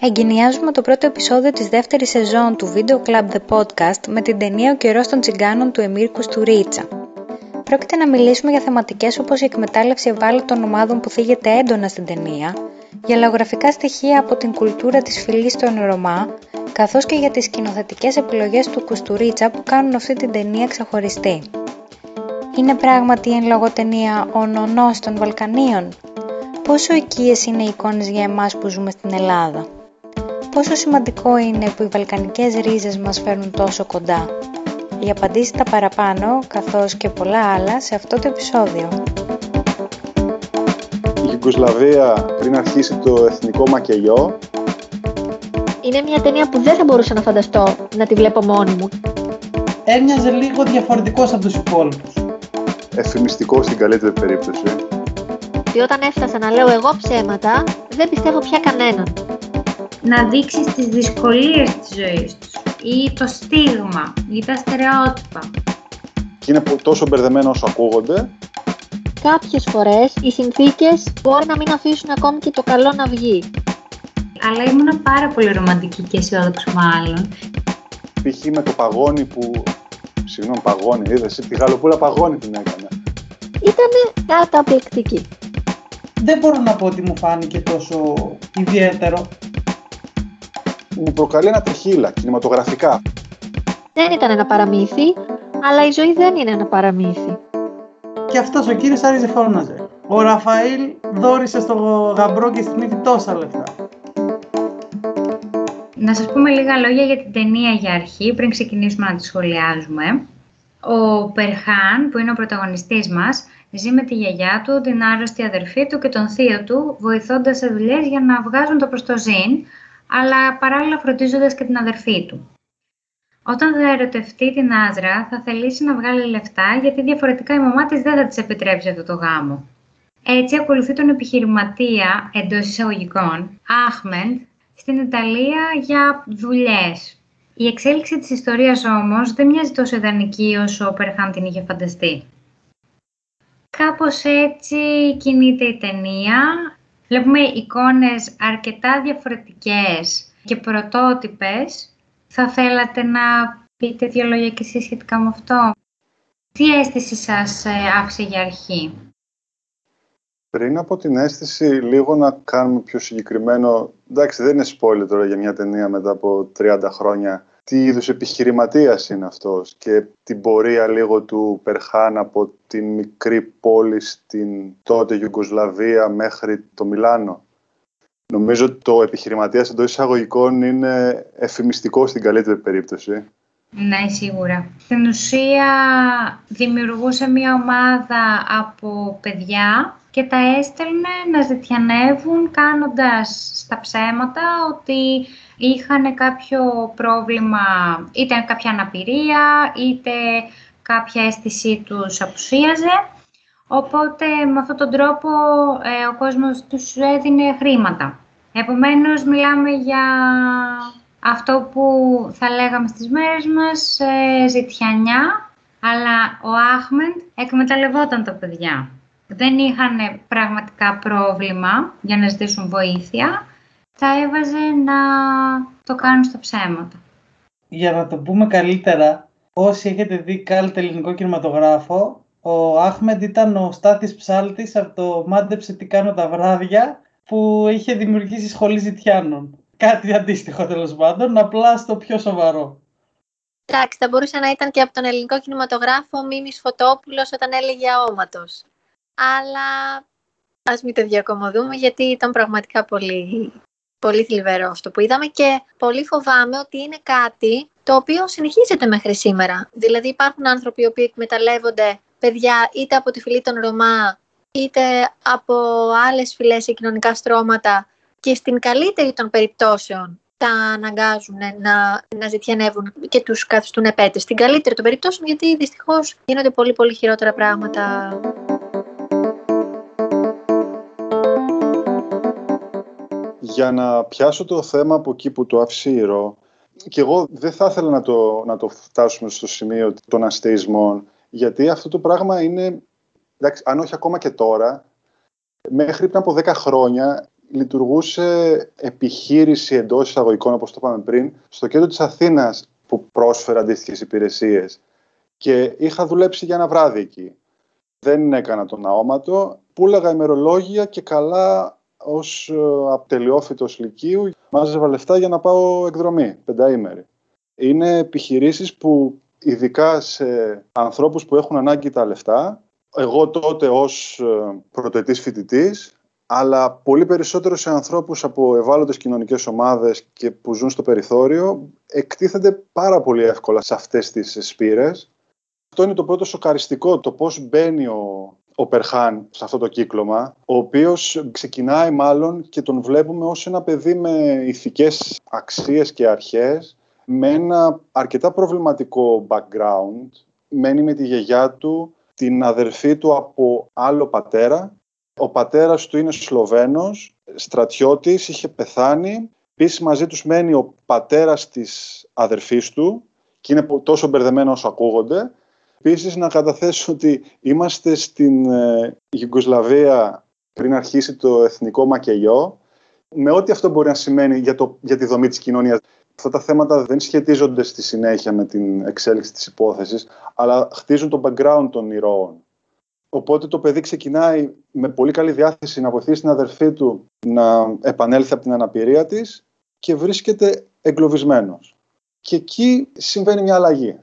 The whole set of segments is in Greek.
Εγκαινιάζουμε το πρώτο επεισόδιο της δεύτερης σεζόν του Video Club The Podcast με την ταινία «Ο καιρός των τσιγκάνων» του Εμίρ Κουστουρίτσα. Πρόκειται να μιλήσουμε για θεματικές όπως η εκμετάλλευση ευάλωτων ομάδων που θίγεται έντονα στην ταινία, για λαογραφικά στοιχεία από την κουλτούρα της φυλής των Ρωμά, καθώς και για τις σκηνοθετικές επιλογές του Κουστουρίτσα που κάνουν αυτή την ταινία ξεχωριστή. Είναι πράγματι εν λόγω ταινία ο νονός των Βαλκανίων; Πόσο οικίες είναι οι εικόνες για εμάς που ζούμε στην Ελλάδα; Πόσο σημαντικό είναι που οι βαλκανικές ρίζες μας φέρνουν τόσο κοντά; Οι απαντήσει τα παραπάνω, καθώς και πολλά άλλα, σε αυτό το επεισόδιο. Η Ιουγκοσλαβία πριν αρχίσει το εθνικό μακελιό. Είναι μια ταινία που δεν θα μπορούσα να φανταστώ να τη βλέπω μόνη μου. Έμοιαζε λίγο διαφορετικός από τους υπόλοιπους. Εφημιστικό στην καλύτερη περίπτωση. Και όταν έφτασα να λέω εγώ ψέματα, δεν πιστεύω πια κανέναν. Να δείξεις τις δυσκολίες της ζωής τους ή το στίγμα ή τα στερεότυπα. Και είναι τόσο μπερδεμένο όσο ακούγονται. Κάποιες φορές οι συνθήκες μπορεί να μην αφήσουν ακόμη και το καλό να βγει. Αλλά ήμουν πάρα πολύ ρομαντική και αισιόδοξη μάλλον. Π.χ. με το παγόνι που... Συγγνώμη, παγόνι, είδες, τη γαλοπούλα παγόνι την έκανε. Ήτανε καταπληκτική. Δεν μπορώ να πω ότι μου φάνηκε τόσο ιδιαίτερο. Μου προκαλεί ένα τριχύλα, κινηματογραφικά. Δεν ήταν ένα παραμύθι, αλλά η ζωή δεν είναι ένα παραμύθι. Και αυτός ο κύριος άρχισε φώναζε. Ο Ραφαήλ δόρισε στο γαμπρό και στην ύφη τόσα λεφτά. Να σας πούμε λίγα λόγια για την ταινία για αρχή, πριν ξεκινήσουμε να τη σχολιάζουμε. Ο Περχάν, που είναι ο πρωταγωνιστής μας, ζει με τη γιαγιά του, την άρρωστη αδερφή του και τον θείο του, βοηθώντας σε δουλειές για να βγάζουν το προστοζήν, αλλά παράλληλα φροντίζοντας και την αδερφή του. Όταν θα ερωτευτεί την Άζρα, θα θελήσει να βγάλει λεφτά, γιατί διαφορετικά η μαμά της δεν θα της επιτρέψει αυτό το γάμο. Έτσι ακολουθεί τον επιχειρηματία εντός εισαγωγικών, Άχμεντ, στην Ιταλία για δουλειές. Η εξέλιξη της ιστορίας όμως δεν μοιάζει τόσο ιδανική όσο ο Περχάν την είχε φανταστεί. Κάπως έτσι κινείται η ταινία. Βλέπουμε εικόνες αρκετά διαφορετικές και πρωτότυπες. Θα θέλατε να πείτε δύο λόγια και εσείς σχετικά με αυτό; Τι αίσθηση σας ε, άφησε για αρχή; Πριν από την αίσθηση, λίγο να κάνουμε πιο συγκεκριμένο. Εντάξει, δεν είναι spoiler τώρα για μια ταινία μετά από 30 χρόνια. Τι είδους επιχειρηματίας είναι αυτός και την πορεία λίγο του Περχάν από την μικρή πόλη στην τότε Ιουγκοσλαβία μέχρι το Μιλάνο. Νομίζω το επιχειρηματίας εντός εισαγωγικών είναι εφημιστικό στην καλύτερη περίπτωση. Ναι, σίγουρα. Στην ουσία δημιουργούσε μια ομάδα από παιδιά και τα έστελνε να ζητιανεύουν κάνοντας στα ψέματα ότι είχαν κάποιο πρόβλημα, είτε κάποια αναπηρία, είτε κάποια αίσθησή τους απουσίαζε. Οπότε με αυτόν τον τρόπο ε, ο κόσμος τους έδινε χρήματα. Επομένως μιλάμε για αυτό που θα λέγαμε στις μέρες μας ε, ζητιανιά, αλλά ο Άχμεντ εκμεταλλευόταν τα παιδιά. Δεν είχαν πραγματικά πρόβλημα για να ζητήσουν βοήθεια, θα έβαζε να το κάνουν στα ψέματα. Για να το πούμε καλύτερα, όσοι έχετε δει κάλτε ελληνικό κινηματογράφο, ο Άχμεντ ήταν ο Στάτης Ψάλτης από το «Μάντεψε τι κάνω τα βράδια» που είχε δημιουργήσει σχολή ζητιάνων. Κάτι αντίστοιχο τέλος πάντων, απλά στο πιο σοβαρό. Εντάξει, θα μπορούσε να ήταν και από τον ελληνικό κινηματογράφο Μίμης Φωτόπουλος όταν έλεγε αόματος. Αλλά ας μην το διακομωδούμε γιατί ήταν πραγματικά πολύ, πολύ θλιβερό αυτό που είδαμε και πολύ φοβάμαι ότι είναι κάτι το οποίο συνεχίζεται μέχρι σήμερα. Δηλαδή υπάρχουν άνθρωποι οι οποίοι εκμεταλλεύονται παιδιά είτε από τη φυλή των Ρωμά είτε από άλλες φυλές ή κοινωνικά στρώματα και στην καλύτερη των περιπτώσεων τα αναγκάζουν να, να ζητιανεύουν και τους καθιστούν επέτες. Στην καλύτερη των περιπτώσεων γιατί δυστυχώς γίνονται πολύ πολύ χειρότερα πράγματα. Για να πιάσω το θέμα από εκεί που το άφησε η Ρο, και εγώ δεν θα ήθελα να το, να το φτάσουμε στο σημείο των αστεϊσμών, γιατί αυτό το πράγμα είναι, εντάξει, αν όχι ακόμα και τώρα, μέχρι πριν από 10 χρόνια λειτουργούσε επιχείρηση εντός εισαγωγικών, όπως το είπαμε πριν, στο κέντρο της Αθήνας που πρόσφερε αντίστοιχες υπηρεσίες. Και είχα δουλέψει για ένα βράδυ εκεί. Δεν έκανα τον αόματο. Πούλαγα ημερολόγια και καλά ως ε, απτελειόφυτος Λυκείου μάζευα λεφτά για να πάω εκδρομή, πενταήμερη. Είναι επιχειρήσεις που ειδικά σε ανθρώπους που έχουν ανάγκη τα λεφτά, εγώ τότε ως ε, πρωτοετής φοιτητής, αλλά πολύ περισσότερο σε ανθρώπους από ευάλωτες κοινωνικές ομάδες και που ζουν στο περιθώριο, εκτίθενται πάρα πολύ εύκολα σε αυτές τις σπήρες. Αυτό είναι το πρώτο σοκαριστικό, το πώς μπαίνει ο, ο Περχάν σε αυτό το κύκλωμα, ο οποίος ξεκινάει μάλλον και τον βλέπουμε ως ένα παιδί με ηθικές αξίες και αρχές, με ένα αρκετά προβληματικό background, μένει με τη γιαγιά του, την αδερφή του από άλλο πατέρα. Ο πατέρας του είναι Σλοβαίνος, στρατιώτης, είχε πεθάνει. Επίσης μαζί τους μένει ο πατέρας της αδερφής του και είναι τόσο μπερδεμένο όσο ακούγονται. Επίσης να καταθέσω ότι είμαστε στην ε, πριν αρχίσει το εθνικό μακελιό με ό,τι αυτό μπορεί να σημαίνει για, το, για τη δομή της κοινωνίας. Αυτά τα θέματα δεν σχετίζονται στη συνέχεια με την εξέλιξη της υπόθεσης, αλλά χτίζουν το background των ηρώων. Οπότε το παιδί ξεκινάει με πολύ καλή διάθεση να βοηθήσει την αδερφή του να επανέλθει από την αναπηρία της και βρίσκεται εγκλωβισμένος. Και εκεί συμβαίνει μια αλλαγή.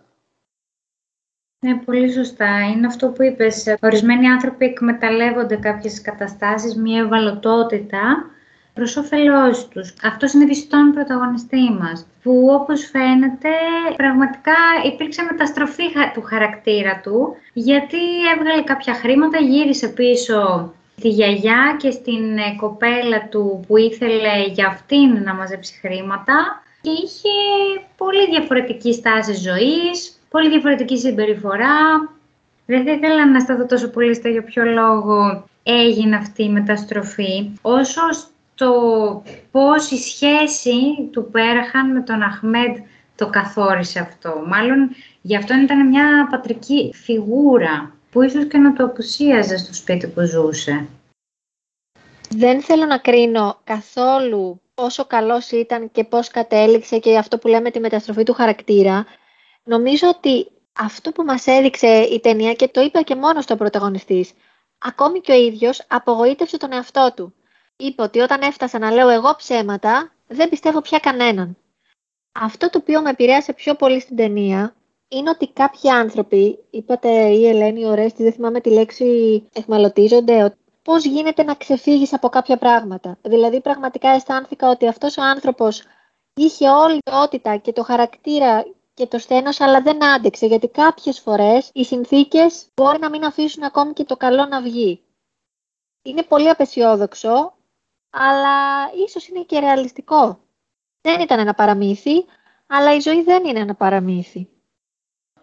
Ναι, πολύ σωστά. Είναι αυτό που είπες. Ορισμένοι άνθρωποι εκμεταλλεύονται κάποιες καταστάσεις, μια ευαλωτότητα προς όφελός τους. Αυτό είναι στον πρωταγωνιστή μας. Που όπως φαίνεται, πραγματικά υπήρξε μεταστροφή του χαρακτήρα του, γιατί έβγαλε κάποια χρήματα, γύρισε πίσω στη γιαγιά και στην ε, κοπέλα του που ήθελε για αυτήν να μαζέψει χρήματα και είχε πολύ διαφορετική στάση ζωής, πολύ διαφορετική συμπεριφορά. Δεν θα ήθελα να σταθώ τόσο πολύ στο για ποιο λόγο έγινε αυτή η μεταστροφή, όσο το πώς η σχέση του Πέραχαν με τον Αχμέντ το καθόρισε αυτό. Μάλλον γι' αυτό ήταν μια πατρική φιγούρα που ίσως και να το απουσίαζε στο σπίτι που ζούσε. Δεν θέλω να κρίνω καθόλου πόσο καλός ήταν και πώς κατέληξε και αυτό που λέμε τη μεταστροφή του χαρακτήρα. Νομίζω ότι αυτό που μας έδειξε η ταινία και το είπα και μόνος στο πρωταγωνιστής, ακόμη και ο ίδιος απογοήτευσε τον εαυτό του είπε ότι όταν έφτασα να λέω εγώ ψέματα, δεν πιστεύω πια κανέναν. Αυτό το οποίο με επηρέασε πιο πολύ στην ταινία είναι ότι κάποιοι άνθρωποι, είπατε η Ελένη, ο Ρέστη, δεν θυμάμαι τη λέξη, εχμαλωτίζονται, πώς γίνεται να ξεφύγεις από κάποια πράγματα. Δηλαδή πραγματικά αισθάνθηκα ότι αυτός ο άνθρωπος είχε όλη την ότητα και το χαρακτήρα και το σθένος, αλλά δεν άντεξε, γιατί κάποιες φορές οι συνθήκες μπορεί να μην αφήσουν ακόμη και το καλό να βγει. Είναι πολύ απεσιόδοξο, αλλά ίσως είναι και ρεαλιστικό. Δεν ήταν ένα παραμύθι, αλλά η ζωή δεν είναι ένα παραμύθι.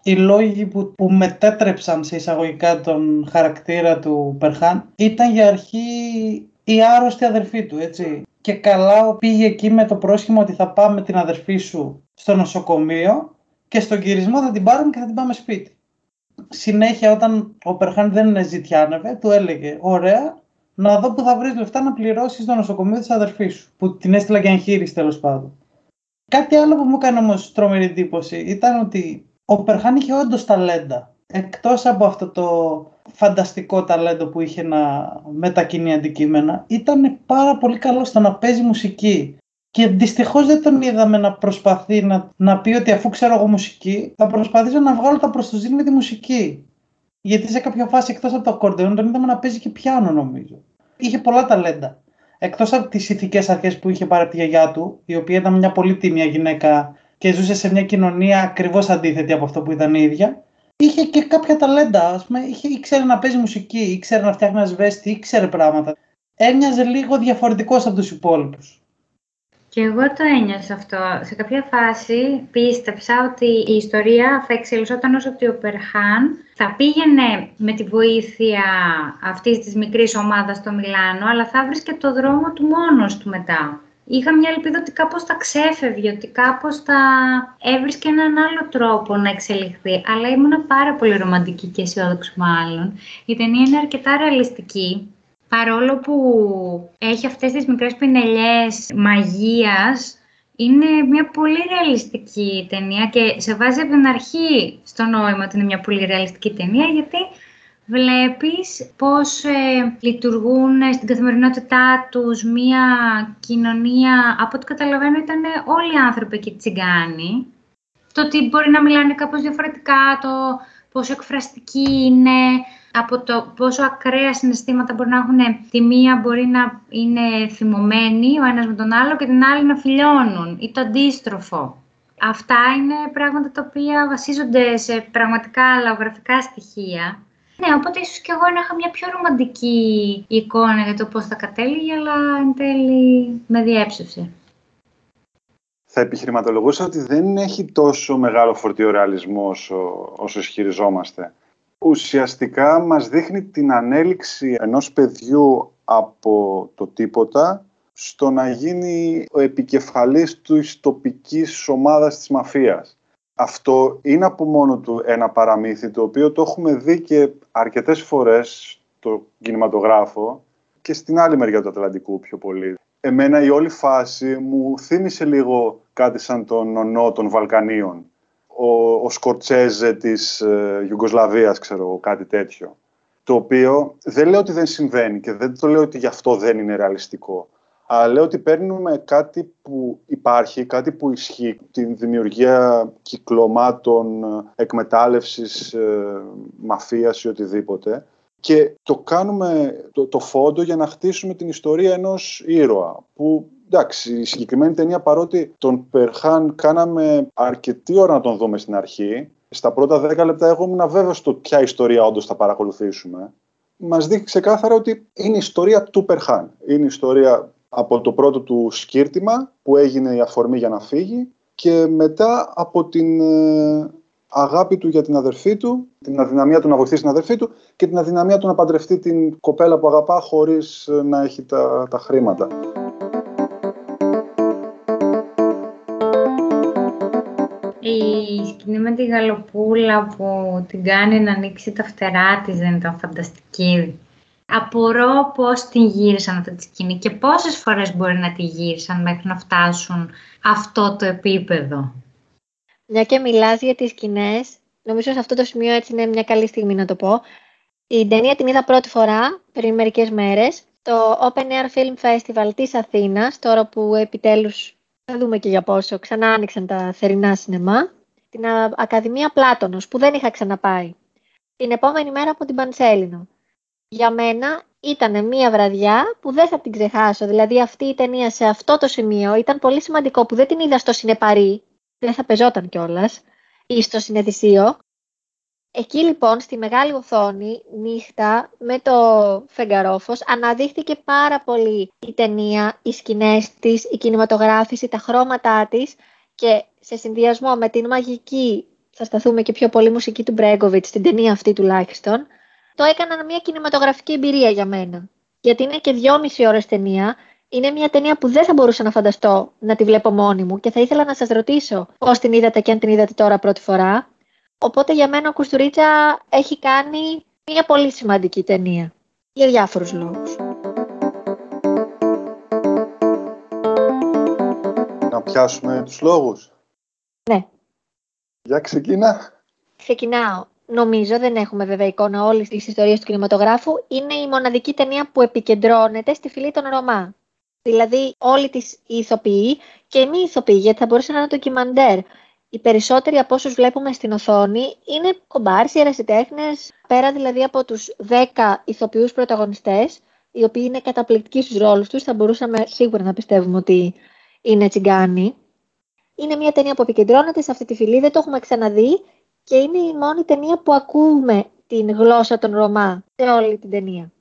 Οι λόγοι που, που μετέτρεψαν σε εισαγωγικά τον χαρακτήρα του Περχάν ήταν για αρχή η άρρωστη αδερφή του, έτσι. Και καλά πήγε εκεί με το πρόσχημα ότι θα πάμε την αδερφή σου στο νοσοκομείο και στον κυρισμό θα την πάρουμε και θα την πάμε σπίτι. Συνέχεια όταν ο Περχάν δεν ζητιάνευε, του έλεγε «Ωραία, να δω που θα βρεις λεφτά να πληρώσεις το νοσοκομείο της αδερφή σου. Που την έστειλα για εγχείρηση τέλος πάντων. Κάτι άλλο που μου έκανε όμως τρομερή εντύπωση ήταν ότι ο Περχάν είχε όντως ταλέντα. Εκτός από αυτό το φανταστικό ταλέντο που είχε να μετακινεί αντικείμενα, ήταν πάρα πολύ καλός στο να παίζει μουσική. Και δυστυχώς δεν τον είδαμε να προσπαθεί να, να πει ότι αφού ξέρω εγώ μουσική, θα προσπαθήσω να βγάλω τα προστοζήν με τη μουσική. Γιατί σε κάποια φάση εκτός από το ακορντεόν τον είδαμε να παίζει και πιάνο νομίζω είχε πολλά ταλέντα. Εκτός από τις ηθικές αρχές που είχε πάρει από τη γιαγιά του, η οποία ήταν μια πολύ τίμια γυναίκα και ζούσε σε μια κοινωνία ακριβώς αντίθετη από αυτό που ήταν η ίδια, είχε και κάποια ταλέντα. Α πούμε, είχε, ήξερε να παίζει μουσική, ήξερε να φτιάχνει ασβέστη, ήξερε πράγματα. Έμοιαζε λίγο διαφορετικός από τους υπόλοιπους. Και εγώ το ένιωσα αυτό. Σε κάποια φάση πίστεψα ότι η ιστορία θα εξελισσόταν όσο ότι ο Περχάν θα πήγαινε με τη βοήθεια αυτής της μικρής ομάδας στο Μιλάνο, αλλά θα βρίσκε το δρόμο του μόνος του μετά. Είχα μια ελπίδα ότι κάπως θα ξέφευγε, ότι κάπως θα έβρισκε έναν άλλο τρόπο να εξελιχθεί. Αλλά ήμουν πάρα πολύ ρομαντική και αισιόδοξη μάλλον. Η ταινία είναι αρκετά ρεαλιστική παρόλο που έχει αυτές τις μικρές πινελιές μαγείας, είναι μια πολύ ρεαλιστική ταινία και σε βάζει από την αρχή στο νόημα ότι είναι μια πολύ ρεαλιστική ταινία, γιατί βλέπεις πώς ε, λειτουργούν στην καθημερινότητά τους μια κοινωνία, από ό,τι καταλαβαίνω ήταν όλοι οι άνθρωποι εκεί τσιγκάνοι. Το ότι μπορεί να μιλάνε κάπως διαφορετικά, το πόσο εκφραστική είναι, από το πόσο ακραία συναισθήματα μπορεί να έχουν. Τη μία μπορεί να είναι θυμωμένη ο ένας με τον άλλο και την άλλη να φιλιώνουν ή το αντίστροφο. Αυτά είναι πράγματα τα οποία βασίζονται σε πραγματικά λαογραφικά στοιχεία. Ναι, οπότε ίσως και εγώ να είχα μια πιο ρομαντική εικόνα για το πώς θα κατέληγε, αλλά εν τέλει με διέψευσε. Θα επιχειρηματολογούσα ότι δεν έχει τόσο μεγάλο φορτίο ρεαλισμό όσο, όσο ισχυριζόμαστε ουσιαστικά μας δείχνει την ανέλυξη ενός παιδιού από το τίποτα στο να γίνει ο επικεφαλής του τοπικής ομάδας της μαφίας. Αυτό είναι από μόνο του ένα παραμύθι το οποίο το έχουμε δει και αρκετές φορές στο κινηματογράφο και στην άλλη μεριά του Ατλαντικού πιο πολύ. Εμένα η όλη φάση μου θύμισε λίγο κάτι σαν τον ονό των Βαλκανίων ο, ο Σκορτσέζε της ε, Ιουγκοσλαβίας, ξέρω, κάτι τέτοιο. Το οποίο δεν λέω ότι δεν συμβαίνει και δεν το λέω ότι γι' αυτό δεν είναι ρεαλιστικό. Αλλά λέω ότι παίρνουμε κάτι που υπάρχει, κάτι που ισχύει, την δημιουργία κυκλωμάτων εκμετάλλευσης, ε, μαφίας ή οτιδήποτε και το κάνουμε το, το φόντο για να χτίσουμε την ιστορία ενός ήρωα που εντάξει, η συγκεκριμένη ταινία παρότι τον Περχάν κάναμε αρκετή ώρα να τον δούμε στην αρχή, στα πρώτα δέκα λεπτά εγώ ήμουν βέβαιο στο ποια ιστορία όντως θα παρακολουθήσουμε. Μας δείχνει ξεκάθαρα ότι είναι η ιστορία του Περχάν. Είναι η ιστορία από το πρώτο του σκύρτημα που έγινε η αφορμή για να φύγει και μετά από την ε, αγάπη του για την αδερφή του, την αδυναμία του να βοηθήσει την αδερφή του και την αδυναμία του να παντρευτεί την κοπέλα που αγαπά χωρίς ε, να έχει τα, τα χρήματα. Η σκηνή με τη γαλοπούλα που την κάνει να ανοίξει τα φτερά της δεν ήταν φανταστική. Απορώ πώς την γύρισαν αυτή τη σκηνή και πόσες φορές μπορεί να τη γύρισαν μέχρι να φτάσουν αυτό το επίπεδο. Μια και μιλάς για τις σκηνές, νομίζω σε αυτό το σημείο έτσι είναι μια καλή στιγμή να το πω. Η ταινία την είδα πρώτη φορά πριν μερικές μέρες το Open Air Film Festival της Αθήνας, τώρα που επιτέλους θα δούμε και για πόσο. Ξανά άνοιξαν τα θερινά σινεμά. Την Ακαδημία Πλάτωνος, που δεν είχα ξαναπάει. Την επόμενη μέρα από την Πανσέλινο. Για μένα ήταν μία βραδιά που δεν θα την ξεχάσω. Δηλαδή αυτή η ταινία σε αυτό το σημείο ήταν πολύ σημαντικό που δεν την είδα στο Σινεπαρί. Δεν θα πεζόταν κιόλας. Ή στο Συνεδισίο. Εκεί λοιπόν στη μεγάλη οθόνη νύχτα με το φεγγαρόφος αναδείχθηκε πάρα πολύ η ταινία, οι σκηνές της, η κινηματογράφηση, τα χρώματά της και σε συνδυασμό με την μαγική, θα σταθούμε και πιο πολύ μουσική του Μπρέγκοβιτς, στην ταινία αυτή τουλάχιστον, το έκαναν μια κινηματογραφική εμπειρία για μένα. Γιατί είναι και δυόμιση ώρες ταινία, είναι μια ταινία που δεν θα μπορούσα να φανταστώ να τη βλέπω μόνη μου και θα ήθελα να σας ρωτήσω πώς την είδατε και αν την είδατε τώρα πρώτη φορά. Οπότε για μένα ο Κουστουρίτσα έχει κάνει μια πολύ σημαντική ταινία. Για διάφορους λόγους. Να πιάσουμε τους λόγους. Ναι. Για ξεκινά. Ξεκινάω. Νομίζω, δεν έχουμε βέβαια εικόνα όλης της ιστορίας του κινηματογράφου, είναι η μοναδική ταινία που επικεντρώνεται στη φυλή των Ρωμά. Δηλαδή, όλοι τις ηθοποιοί και μη ηθοποιοί, γιατί θα μπορούσε να είναι ντοκιμαντέρ οι περισσότεροι από όσους βλέπουμε στην οθόνη είναι κομπάρσι, ερασιτέχνες, πέρα δηλαδή από τους 10 ηθοποιούς πρωταγωνιστές, οι οποίοι είναι καταπληκτικοί στους ρόλους τους, θα μπορούσαμε σίγουρα να πιστεύουμε ότι είναι τσιγκάνοι. Είναι μια ταινία που επικεντρώνεται σε αυτή τη φυλή, δεν το έχουμε ξαναδεί και είναι η μόνη ταινία που ακούμε την γλώσσα των Ρωμά σε όλη την ταινία.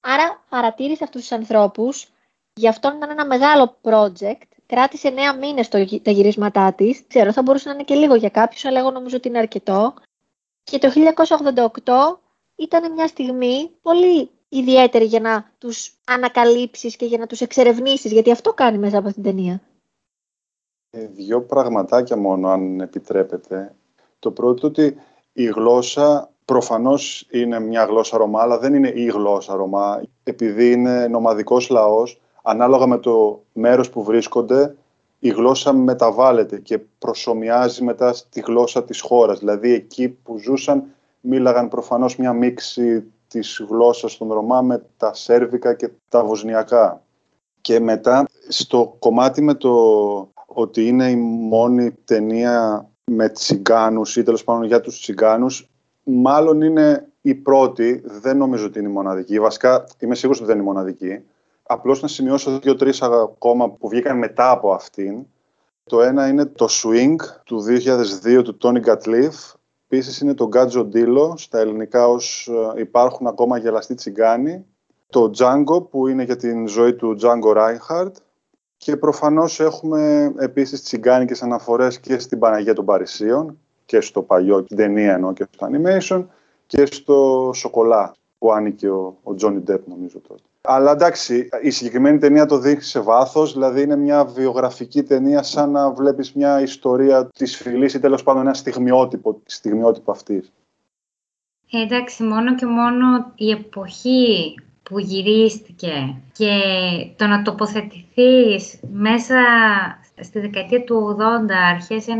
Άρα παρατήρησε αυτούς τους ανθρώπους, γι' αυτό ήταν ένα μεγάλο project κράτησε 9 μήνες τα γυρίσματά της. Ξέρω, θα μπορούσε να είναι και λίγο για κάποιους, αλλά εγώ νομίζω ότι είναι αρκετό. Και το 1988 ήταν μια στιγμή πολύ ιδιαίτερη για να τους ανακαλύψεις και για να τους εξερευνήσεις, γιατί αυτό κάνει μέσα από την ταινία. Ε, δύο πραγματάκια μόνο, αν επιτρέπετε. Το πρώτο ότι η γλώσσα προφανώς είναι μια γλώσσα Ρωμά, αλλά δεν είναι η γλώσσα Ρωμά, επειδή είναι νομαδικός λαός, ανάλογα με το μέρος που βρίσκονται, η γλώσσα μεταβάλλεται και προσωμιάζει μετά στη γλώσσα της χώρας. Δηλαδή εκεί που ζούσαν μίλαγαν προφανώς μια μίξη της γλώσσας των Ρωμά με τα Σέρβικα και τα Βοσνιακά. Και μετά στο κομμάτι με το ότι είναι η μόνη ταινία με τσιγκάνους ή τέλος πάντων για τους τσιγκάνους, μάλλον είναι η πρώτη, δεν νομίζω ότι είναι η μοναδική. Βασικά είμαι σίγουρος ότι δεν είναι η μοναδική. Απλώς να σημειώσω δύο-τρεις ακόμα που βγήκαν μετά από αυτήν. Το ένα είναι το Swing του 2002 του Tony Gatliff. Επίσης είναι το Γκάτζο Ντίλο, στα ελληνικά ως ε, υπάρχουν ακόμα γελαστοί τσιγκάνοι. Το Django που είναι για την ζωή του Django Reinhardt. Και προφανώς έχουμε επίσης τσιγκάνικες αναφορές και στην Παναγία των Παρισίων και στο παλιό, την ταινία εννοώ και στο animation και στο Σοκολά που άνοιγε ο, ο Johnny Depp νομίζω τότε. Αλλά εντάξει, η συγκεκριμένη ταινία το δείχνει σε βάθος, δηλαδή είναι μια βιογραφική ταινία, σαν να βλέπεις μια ιστορία της φυλής ή τέλος πάντων ένα στιγμιότυπο, στιγμιότυπο αυτής. Ε, εντάξει, μόνο και μόνο η εποχή που γυρίστηκε και το να τοποθετηθείς μέσα στη δεκαετία του 80, αρχές 90,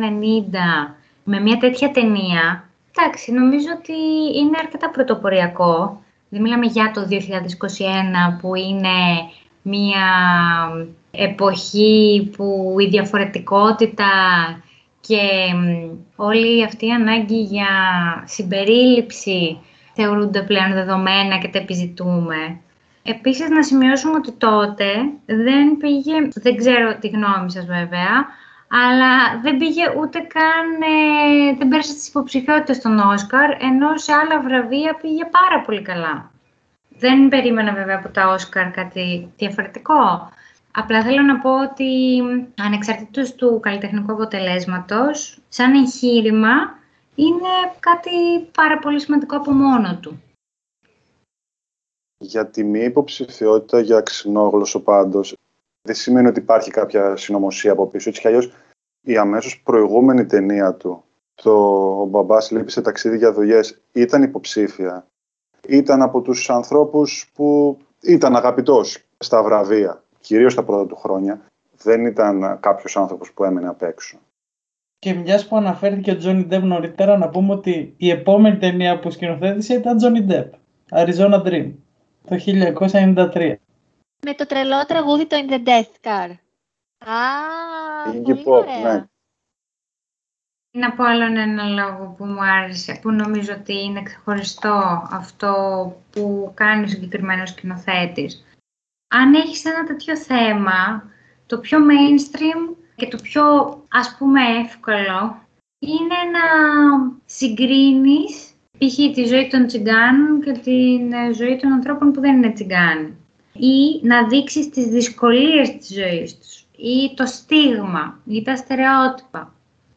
με μια τέτοια ταινία, εντάξει, νομίζω ότι είναι αρκετά πρωτοποριακό δεν μιλάμε για το 2021 που είναι μια εποχή που η διαφορετικότητα και όλη αυτή η ανάγκη για συμπερίληψη θεωρούνται πλέον δεδομένα και τα επιζητούμε. Επίσης να σημειώσουμε ότι τότε δεν πήγε, δεν ξέρω τη γνώμη σας βέβαια, αλλά δεν πήγε ούτε καν, ε, δεν πέρασε τις υποψηφιότητες στον Όσκαρ, ενώ σε άλλα βραβεία πήγε πάρα πολύ καλά. Δεν περίμενα βέβαια από τα Όσκαρ κάτι διαφορετικό. Απλά θέλω να πω ότι ανεξαρτήτως του καλλιτεχνικού αποτελέσματος, σαν εγχείρημα, είναι κάτι πάρα πολύ σημαντικό από μόνο του. Για τη μη υποψηφιότητα για ξινόγλωσσο πάντως, δεν σημαίνει ότι υπάρχει κάποια συνωμοσία από πίσω. Έτσι κι αλλιώς η αμέσως προηγούμενη ταινία του, το «Ο μπαμπάς λείπει σε ταξίδι για δουλειές», ήταν υποψήφια. Ήταν από τους ανθρώπους που ήταν αγαπητός στα βραβεία, κυρίως τα πρώτα του χρόνια. Δεν ήταν κάποιος άνθρωπος που έμενε απ' έξω. Και μιας που αναφέρθηκε ο Τζόνι Ντεπ νωρίτερα, να πούμε ότι η επόμενη ταινία που σκηνοθέτησε ήταν Τζόνι Ντεπ, Arizona Dream, το 1993 με το τρελό τραγούδι το In the Death Car. Α, πολύ ωραία. Ναι. Να πω άλλον ένα λόγο που μου άρεσε, που νομίζω ότι είναι ξεχωριστό αυτό που κάνει ο συγκεκριμένος σκηνοθέτης. Αν έχεις ένα τέτοιο θέμα, το πιο mainstream και το πιο ας πούμε εύκολο είναι να συγκρίνεις π.χ. τη ζωή των τσιγκάνων και τη ζωή των ανθρώπων που δεν είναι τσιγκάνοι ή να δείξεις τις δυσκολίες της ζωής τους ή το στίγμα ή τα στερεότυπα.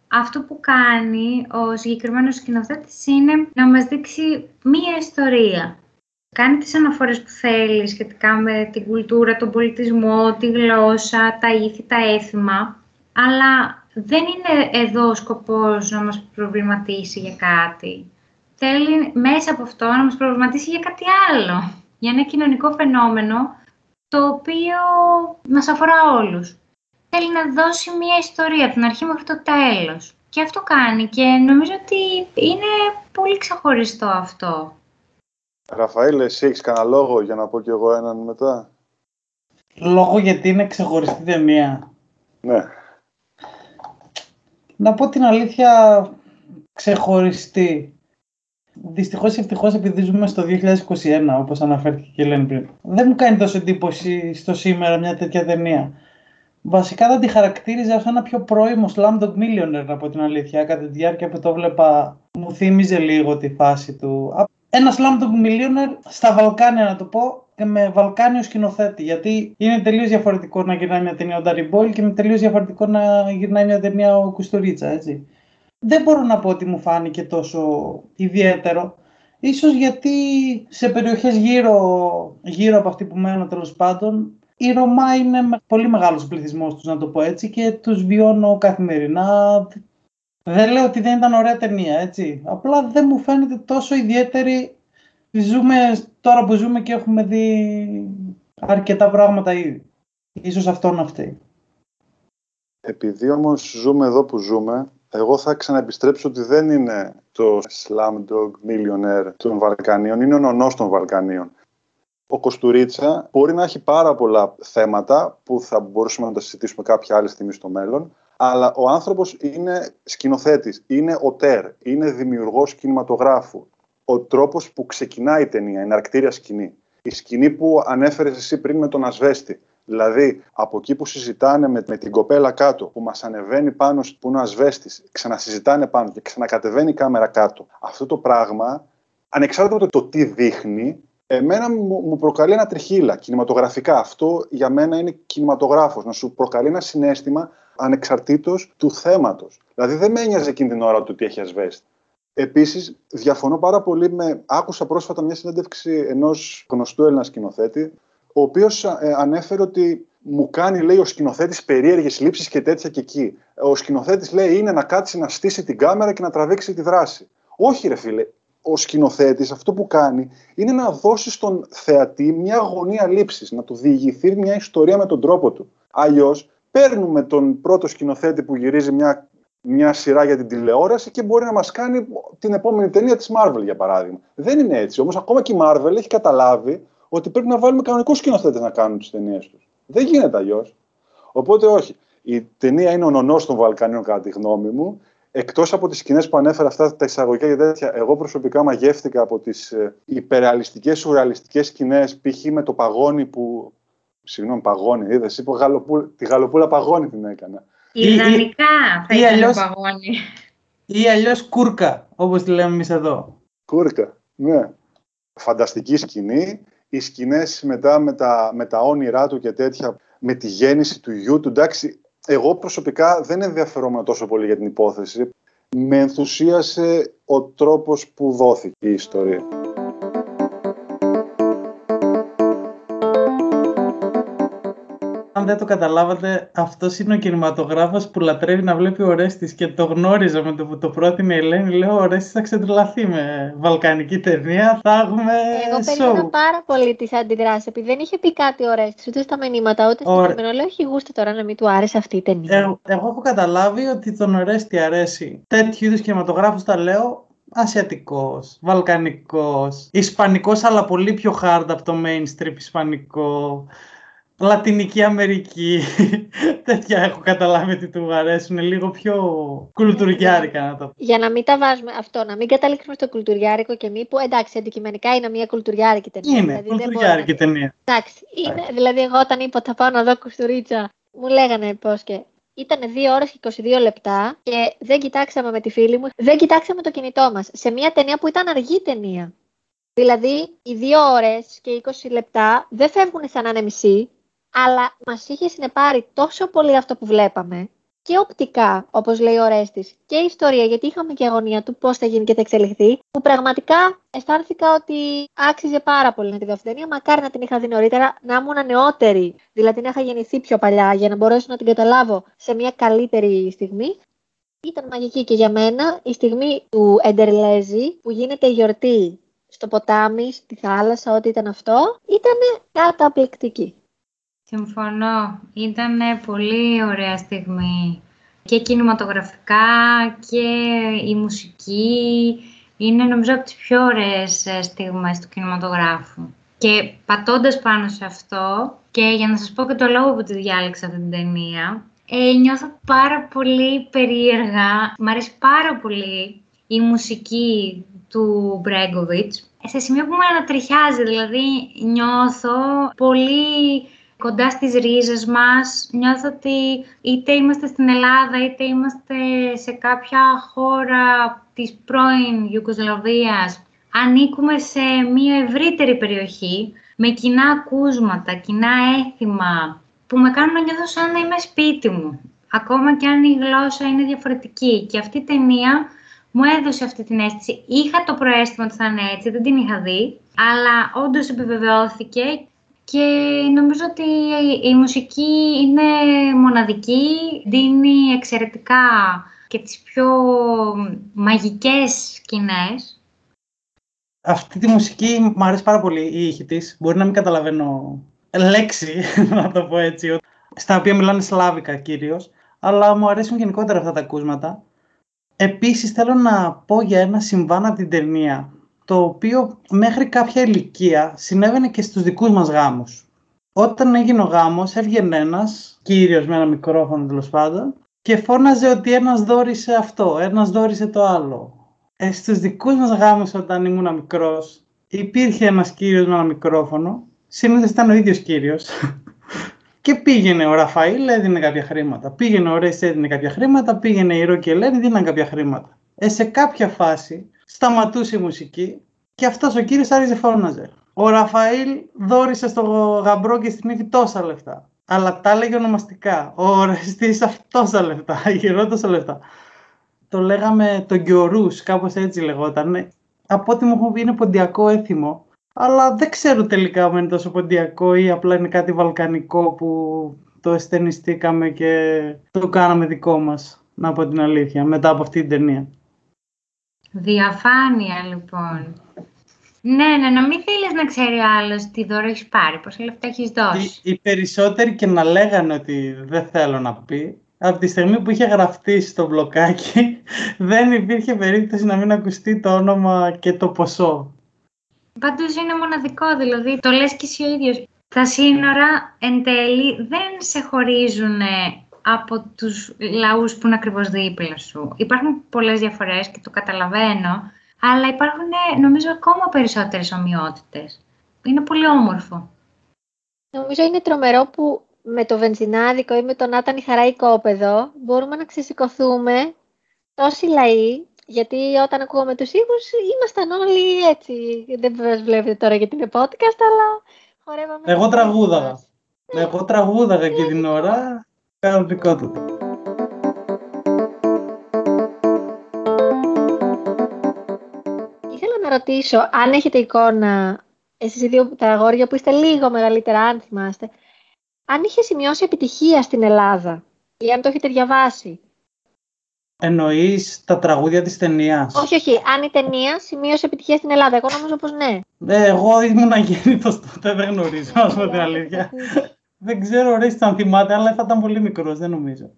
Αυτό που κάνει ο συγκεκριμένος σκηνοθέτης είναι να μας δείξει μία ιστορία. Κάνει τις αναφορές που θέλει σχετικά με την κουλτούρα, τον πολιτισμό, τη γλώσσα, τα ήθη, τα έθιμα, αλλά δεν είναι εδώ ο σκοπός να μας προβληματίσει για κάτι. Θέλει μέσα από αυτό να μας προβληματίσει για κάτι άλλο για ένα κοινωνικό φαινόμενο το οποίο μας αφορά όλους. Θέλει να δώσει μια ιστορία από την αρχή μέχρι το τέλος. Και αυτό κάνει και νομίζω ότι είναι πολύ ξεχωριστό αυτό. Ραφαήλ, εσύ έχεις κανένα λόγο για να πω κι εγώ έναν μετά; Λόγο γιατί είναι ξεχωριστή ταινία. Ναι. Να πω την αλήθεια ξεχωριστή. Δυστυχώς ή ευτυχώς, επειδή ζούμε στο 2021, όπως αναφέρθηκε και η Ελένη πριν, δεν μου κάνει τόσο εντύπωση στο σήμερα μια τέτοια ταινία. Βασικά θα τη χαρακτήριζα ως ένα πιο πρώιμο Slumdog Millionaire, από την αλήθεια. Κατά τη διάρκεια που το βλέπα, μου θύμιζε λίγο τη φάση του. Ένα Slumdog Millionaire στα Βαλκάνια, να το πω, και με Βαλκάνιο σκηνοθέτη. Γιατί είναι τελείως διαφορετικό να γυρνάει μια ταινία ο Ντάρι Μπόιλ και είναι τελείως διαφορετικό να γυρνάει μια ταινία ο Κουστορίτσα, έτσι δεν μπορώ να πω ότι μου φάνηκε τόσο ιδιαίτερο. Ίσως γιατί σε περιοχές γύρω, γύρω από αυτή που μένω τέλος πάντων, η Ρωμά είναι πολύ μεγάλος πληθυσμός τους, να το πω έτσι, και τους βιώνω καθημερινά. Δεν λέω ότι δεν ήταν ωραία ταινία, έτσι. Απλά δεν μου φαίνεται τόσο ιδιαίτερη. Ζούμε, τώρα που ζούμε και έχουμε δει αρκετά πράγματα ήδη. Ίσως αυτό να φταίει. Επειδή όμως ζούμε εδώ που ζούμε, εγώ θα ξαναεπιστρέψω ότι δεν είναι το Slumdog Millionaire των Βαλκανίων, είναι ο νονός των Βαλκανίων. Ο Κοστουρίτσα μπορεί να έχει πάρα πολλά θέματα που θα μπορούσαμε να τα συζητήσουμε κάποια άλλη στιγμή στο μέλλον, αλλά ο άνθρωπος είναι σκηνοθέτης, είναι οτέρ, είναι δημιουργός κινηματογράφου. Ο τρόπος που ξεκινάει η ταινία, η εναρκτήρια σκηνή. Η σκηνή που ανέφερες εσύ πριν με τον Ασβέστη. Δηλαδή, από εκεί που συζητάνε με, με την κοπέλα κάτω, που μας ανεβαίνει πάνω που είναι ο ασβέστης, ξανασυζητάνε πάνω και ξανακατεβαίνει η κάμερα κάτω. Αυτό το πράγμα, ανεξάρτητα από το, το τι δείχνει, εμένα μου, μου προκαλεί ένα τριχύλα κινηματογραφικά. Αυτό για μένα είναι κινηματογράφος, να σου προκαλεί ένα συνέστημα ανεξαρτήτως του θέματος. Δηλαδή δεν με ένοιαζε εκείνη την ώρα το ότι έχει ασβέστη. Επίσης, διαφωνώ πάρα πολύ με. Άκουσα πρόσφατα μια συνέντευξη ενός γνωστού Έλληνα σκηνοθέτη, ο οποίος ε, ανέφερε ότι μου κάνει, λέει, ο σκηνοθέτης περίεργες λήψεις και τέτοια και εκεί. Ο σκηνοθέτης λέει είναι να κάτσει να στήσει την κάμερα και να τραβήξει τη δράση. Όχι, ρε φίλε. Ο σκηνοθέτης αυτό που κάνει είναι να δώσει στον θεατή μια αγωνία λήψης, να του διηγηθεί μια ιστορία με τον τρόπο του. Αλλιώς παίρνουμε τον πρώτο σκηνοθέτη που γυρίζει μια, μια σειρά για την τηλεόραση και μπορεί να μας κάνει την επόμενη ταινία της Marvel, για παράδειγμα. Δεν είναι έτσι. Όμως, ακόμα και η Marvel έχει καταλάβει ότι πρέπει να βάλουμε κανονικού σκηνοθέτε να κάνουν τις ταινίες τους. Δεν γίνεται αλλιώς. Οπότε όχι. Η ταινία είναι ο νονός των Βαλκανίων, κατά τη γνώμη μου. Εκτός από τις σκηνές που ανέφερα, αυτά τα εισαγωγικά και τέτοια, εγώ προσωπικά μαγεύτηκα από τις ε, υπερεαλιστικές, σουρεαλιστικές σκηνές, π.χ. με το παγόνι που. Συγγνώμη, παγόνι, είδες. Είπα γαλοπούλ... τη γαλοπούλα παγόνι την έκανα. Ιδανικά θα ήταν αλλιώς... παγόνι. Ή αλλιώς κούρκα, όπως τη λέμε εμείς εδώ. Κούρκα, ναι. Φανταστική σκηνή οι σκηνές μετά με τα, με τα όνειρά του και τέτοια, με τη γέννηση του γιού του, εντάξει, εγώ προσωπικά δεν ενδιαφερόμουν τόσο πολύ για την υπόθεση. Με ενθουσίασε ο τρόπος που δόθηκε η ιστορία. Αν δεν το καταλάβατε, αυτός είναι ο κινηματογράφος που λατρεύει να βλέπει ο Ρέστη και το γνώριζα με το που το πρότεινε η Ελένη. Λέω: Ο Ρέστη θα ξετρελαθεί με βαλκανική ταινία. Θα έχουμε. Εγώ περίμενα πάρα πολύ τις αντιδράσεις, επειδή δεν είχε πει κάτι ο Ρέστη ούτε στα μηνύματα ούτε στο κείμενο. Λέω: Έχει γούστα τώρα να μην του άρεσε αυτή η ταινία. Εγώ, εγώ έχω καταλάβει ότι τον Ορέστη αρέσει. Τέτοιου είδους κινηματογράφους τα λέω ασιατικός, βαλκανικός, ισπανικός αλλά πολύ πιο hard από το mainstream ισπανικό. Λατινική Αμερική. Τέτοια έχω καταλάβει ότι του αρέσουν λίγο πιο κουλτουριάρικα να το πω. Για να μην τα βάζουμε αυτό, να μην καταλήξουμε στο κουλτουριάρικο και μη που εντάξει αντικειμενικά είναι μια κουλτουριάρικη ταινία. Είναι δηλαδή, κουλτουριάρικη ταινία. Εντάξει, είναι, δηλαδή εγώ όταν είπα θα πάω να δω κουστουρίτσα μου λέγανε πώς και ήταν 2 ώρες και 22 λεπτά και δεν κοιτάξαμε με τη φίλη μου, δεν κοιτάξαμε το κινητό μας. Σε μια ταινία που ήταν αργή ταινία. Δηλαδή, οι 2 ώρες και 20 λεπτά δεν φεύγουν σαν να είναι μισή αλλά μας είχε συνεπάρει τόσο πολύ αυτό που βλέπαμε και οπτικά, όπως λέει ο Ρέστης, και η ιστορία, γιατί είχαμε και αγωνία του πώς θα γίνει και θα εξελιχθεί, που πραγματικά αισθάνθηκα ότι άξιζε πάρα πολύ να τη δω αυτή ταινία. Μακάρι να την είχα δει νωρίτερα, να ήμουν νεότερη, δηλαδή να είχα γεννηθεί πιο παλιά για να μπορέσω να την καταλάβω σε μια καλύτερη στιγμή. Ήταν μαγική και για μένα η στιγμή του Εντερλέζη που γίνεται η γιορτή στο ποτάμι, στη θάλασσα, ό,τι ήταν αυτό, ήταν καταπληκτική. Συμφωνώ. Ήταν πολύ ωραία στιγμή. Και κινηματογραφικά και η μουσική είναι νομίζω από τις πιο ωραίες ε, στιγμές του κινηματογράφου. Και πατώντας πάνω σε αυτό και για να σας πω και το λόγο που τη διάλεξα αυτή την ταινία, ε, νιώθω πάρα πολύ περίεργα. Μ' αρέσει πάρα πολύ η μουσική του Μπρέγκοβιτς. Σε σημείο που με ανατριχιάζει, δηλαδή νιώθω πολύ κοντά στις ρίζες μας. Νιώθω ότι είτε είμαστε στην Ελλάδα, είτε είμαστε σε κάποια χώρα της πρώην Ιουκοσλαβίας, ανήκουμε σε μια ευρύτερη περιοχή, με κοινά ακούσματα, κοινά έθιμα, που με κάνουν να νιώθω σαν να είμαι σπίτι μου. Ακόμα και αν η γλώσσα είναι διαφορετική. Και αυτή η ταινία μου έδωσε αυτή την αίσθηση. Είχα το προέστημα ότι θα είναι έτσι, δεν την είχα δει, αλλά όντως επιβεβαιώθηκε και νομίζω ότι η μουσική είναι μοναδική, δίνει εξαιρετικά και τις πιο μαγικές σκηνές. Αυτή τη μουσική μου αρέσει πάρα πολύ η ήχη της. Μπορεί να μην καταλαβαίνω λέξη, να το πω έτσι, στα οποία μιλάνε σλάβικα κυρίως, αλλά μου αρέσουν γενικότερα αυτά τα ακούσματα. Επίσης θέλω να πω για ένα συμβάν από την ταινία, το οποίο μέχρι κάποια ηλικία συνέβαινε και στους δικούς μας γάμους. Όταν έγινε ο γάμος, έβγαινε ένας, κύριος με ένα μικρόφωνο τέλος πάντων, και φώναζε ότι ένας δόρισε αυτό, ένας δόρισε το άλλο. Ε, στους δικούς μας γάμους όταν ήμουν μικρός, υπήρχε ένας κύριος με ένα μικρόφωνο, συνήθως ήταν ο ίδιος κύριος, και πήγαινε ο Ραφαήλ, έδινε κάποια χρήματα. Πήγαινε ο Ρέις, έδινε κάποια χρήματα. Πήγαινε η Ρο και Ελένη, δίναν κάποια χρήματα. Ε, σε κάποια φάση σταματούσε η μουσική και αυτός ο κύριος άρχισε φώναζε. Ο Ραφαήλ δόρισε στο γαμπρό και στην ύφη τόσα λεφτά. Αλλά τα έλεγε ονομαστικά. Ο Ορεστής τόσα λεφτά, η Γερό τόσα λεφτά. Το λέγαμε το Γκιορούς, κάπως έτσι λεγόταν. Από ό,τι μου έχουν πει είναι ποντιακό έθιμο. Αλλά δεν ξέρω τελικά αν είναι τόσο ποντιακό ή απλά είναι κάτι βαλκανικό που το αισθενιστήκαμε και το κάναμε δικό μας, να πω την αλήθεια, μετά από αυτή την ταινία. Διαφάνεια, λοιπόν. Ναι, ναι, να μην θέλεις να ξέρει άλλος τι δώρο έχεις πάρει, πόσα λεφτά έχεις δώσει. Οι, οι περισσότεροι και να λέγανε ότι δεν θέλω να πει, από τη στιγμή που είχε γραφτεί στο μπλοκάκι, δεν υπήρχε περίπτωση να μην ακουστεί το όνομα και το ποσό. Πάντως είναι μοναδικό, δηλαδή το λες και εσύ ο ίδιος. Τα σύνορα εν τέλει δεν σε χωρίζουν από τους λαούς που είναι ακριβώς δίπλα σου. Υπάρχουν πολλές διαφορές και το καταλαβαίνω, αλλά υπάρχουν νομίζω ακόμα περισσότερες ομοιότητες. Είναι πολύ όμορφο. Νομίζω είναι τρομερό που με το βενζινάδικο ή με τον Άτανη Χαρά οικόπεδο μπορούμε να ξεσηκωθούμε τόσοι λαοί γιατί όταν ακούγαμε τους ήχους ήμασταν όλοι έτσι. Δεν σας βλέπετε τώρα γιατί είναι podcast, αλλά χορεύαμε. Εγώ τραγούδαγα. Ναι. Εγώ τραγούδαγα και την ώρα. Κάνω δικό του. Ήθελα να ρωτήσω, αν έχετε εικόνα, εσείς οι δύο τα αγόρια που είστε λίγο μεγαλύτερα, αν θυμάστε, αν είχε σημειώσει επιτυχία στην Ελλάδα ή αν το έχετε διαβάσει; Εννοείς τα τραγούδια της ταινίας; Όχι, όχι. Αν η ταινία σημείωσε επιτυχία στην Ελλάδα. Εγώ νομίζω πως ναι. Ε, εγώ ήμουν αγέννητος τότε, δεν γνωρίζω, α πούμε την αλήθεια. Δεν ξέρω, ρε, αν θυμάται, αλλά θα ήταν πολύ μικρός, δεν νομίζω.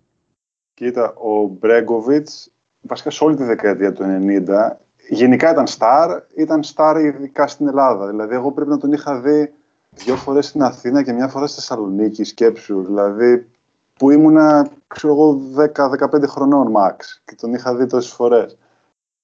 Κοίτα, ο Μπρέγκοβιτς, βασικά σε όλη τη δεκαετία του 90, γενικά ήταν στάρ, ήταν στάρ ειδικά στην Ελλάδα. Δηλαδή, εγώ πρέπει να τον είχα δει δύο φορές στην Αθήνα και μια φορά στη Θεσσαλονίκη, σκέψου. Δηλαδή, που ήμουνα, ξέρω εγώ, 10-15 χρονών max και τον είχα δει τόσες φορές.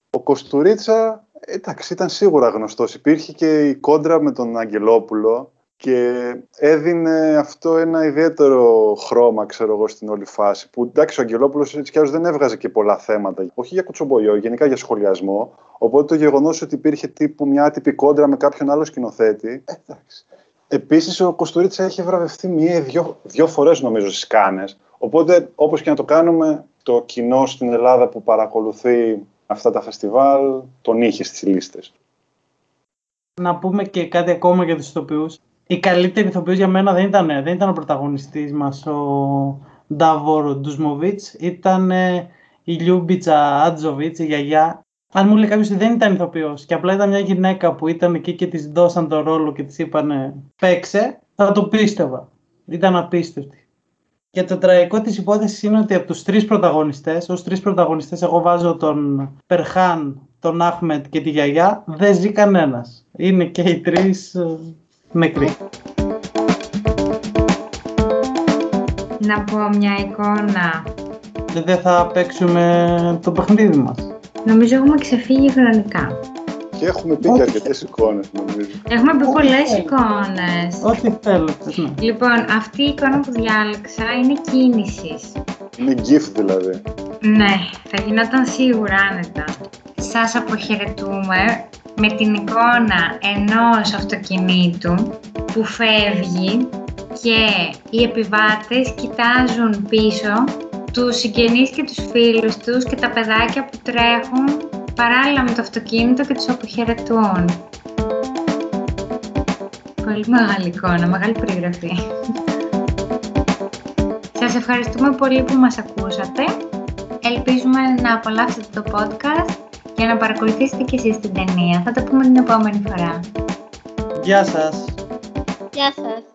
Ο Κοστουρίτσα, εντάξει, ήταν σίγουρα γνωστός. Υπήρχε και η κόντρα με τον Αγγελόπουλο και έδινε αυτό ένα ιδιαίτερο χρώμα, ξέρω εγώ, στην όλη φάση. Που εντάξει, ο Αγγελόπουλος έτσι κι δεν έβγαζε και πολλά θέματα. Όχι για κουτσομπολιό, γενικά για σχολιασμό. Οπότε το γεγονός ότι υπήρχε τύπου μια άτυπη κόντρα με κάποιον άλλο σκηνοθέτη. Εντάξει. Επίσης, ο Κοστουρίτσα έχει βραβευτεί μία ή δύο, δύο φορές, νομίζω, στις Κάνες. Οπότε, όπως και να το κάνουμε, το κοινό στην Ελλάδα που παρακολουθεί αυτά τα φεστιβάλ τον είχε στις λίστες. Να πούμε και κάτι ακόμα για τους ηθοποιούς. Η καλύτερη ηθοποιός για μένα δεν ήταν, δεν ήταν ο πρωταγωνιστής μας, ο Ντάβορ Ντουϊμοβιτς. ήταν η Λιούμπιτσα Άτζοβιτς, η γιαγιά, αν μου λέει κάποιος ότι δεν ήταν ηθοποιός και απλά ήταν μια γυναίκα που ήταν εκεί και της δώσαν το ρόλο και της είπαν παίξε, θα το πίστευα. Ήταν απίστευτη. Και το τραγικό της υπόθεσης είναι ότι από τους τρεις πρωταγωνιστές, ως τρεις πρωταγωνιστές, εγώ βάζω τον Περχάν, τον Άχμετ και τη γιαγιά, δεν ζει κανένας. Είναι και οι τρεις ε, νεκροί. Να πω μια εικόνα. Δεν θα παίξουμε το παιχνίδι μας. Νομίζω έχουμε ξεφύγει χρονικά. Και έχουμε πει και αρκετές εικόνες, νομίζω. Έχουμε πει πολλές εικόνες. Ό,τι θέλετε. Ναι. Λοιπόν, αυτή η εικόνα που διάλεξα είναι κίνησης. Είναι GIF δηλαδή. Ναι, θα γινόταν σίγουρα άνετα. Σας αποχαιρετούμε με την εικόνα ενός αυτοκινήτου που φεύγει και οι επιβάτες κοιτάζουν πίσω τους συγγενείς και τους φίλους τους και τα παιδάκια που τρέχουν παράλληλα με το αυτοκίνητο και τους αποχαιρετούν. Πολύ μεγάλη εικόνα, μεγάλη περιγραφή. Σας ευχαριστούμε πολύ που μας ακούσατε. Ελπίζουμε να απολαύσετε το podcast και να παρακολουθήσετε και εσείς την ταινία. Θα τα πούμε την επόμενη φορά. Γεια σας. Γεια σας.